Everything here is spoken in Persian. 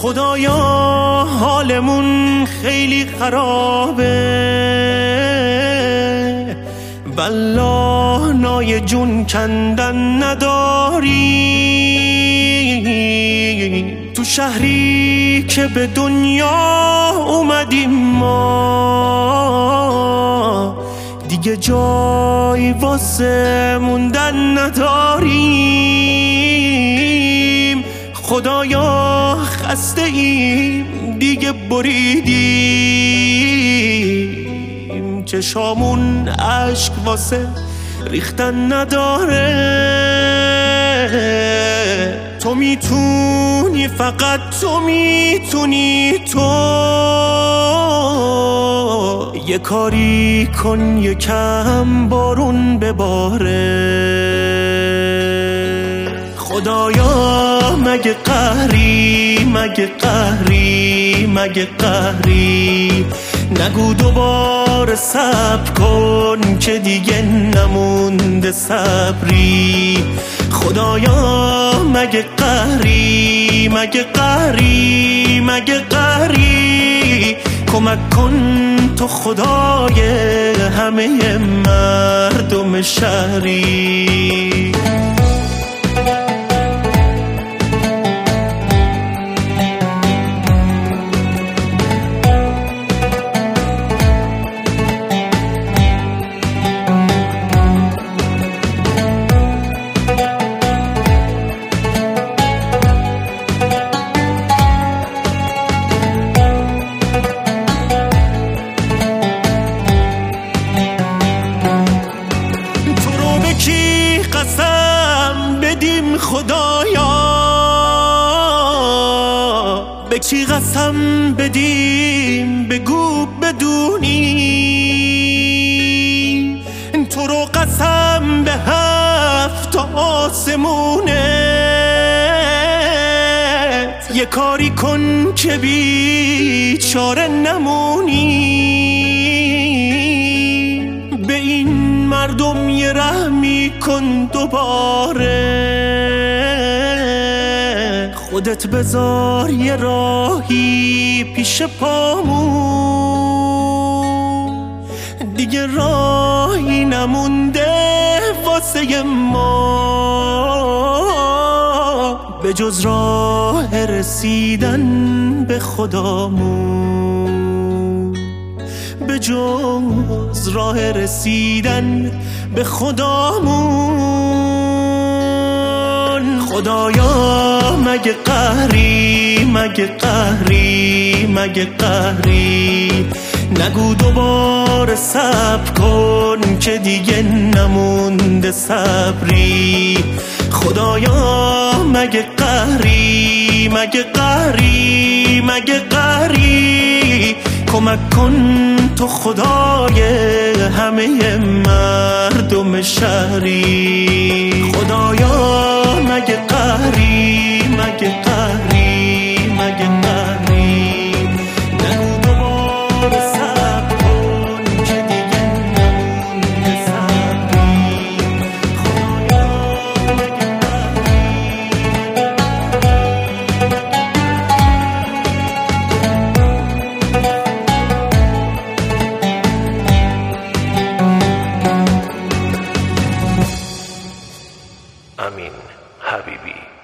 خدایا حالمون خیلی خرابه. والله نای جون کندن نداری. تو شهری که به دنیا اومدیم ما. دیگه جای واسه موندن نداریم. خدایا خسته ایم دیگه بریدیم. چشامون عشق واسه ریختن نداره. تو می‌تونی فقط تو می‌تونی تو. یه کاری کن یکم بارون بباره. خدایا مگه قهری مگه قهری مگه قهری؟ نگو دوباره صبر کن که دیگه نمونده صبری. خدایا مگه قهری مگه قهری مگه قهری؟ کمک کن تو خدای همه مردم شهری. قسم بدیم خدایا. به کی قسم بدیم؟ بگو بدونی. تو رو قسم به هفت آسمونت یه کاری کن که بیچاره نمونی. به این مردم یه کن دوباره. خودت بذار یه راهی پیش پامون دیگه راهی نمونده واسه ما. به جز راه رسیدن به خدامون به جز راه رسیدن به خدامون. خدایا مگه قهری مگه قهری مگه قهری. نگو دوباره صبر کن که دیگه نمونده صبری. خدایا مگه قهری مگه قهری مگه قهری. کمک کن تو خدای همه مردم شهری. خدایا مگه قهری مگه قهری مگه قهری Habibi.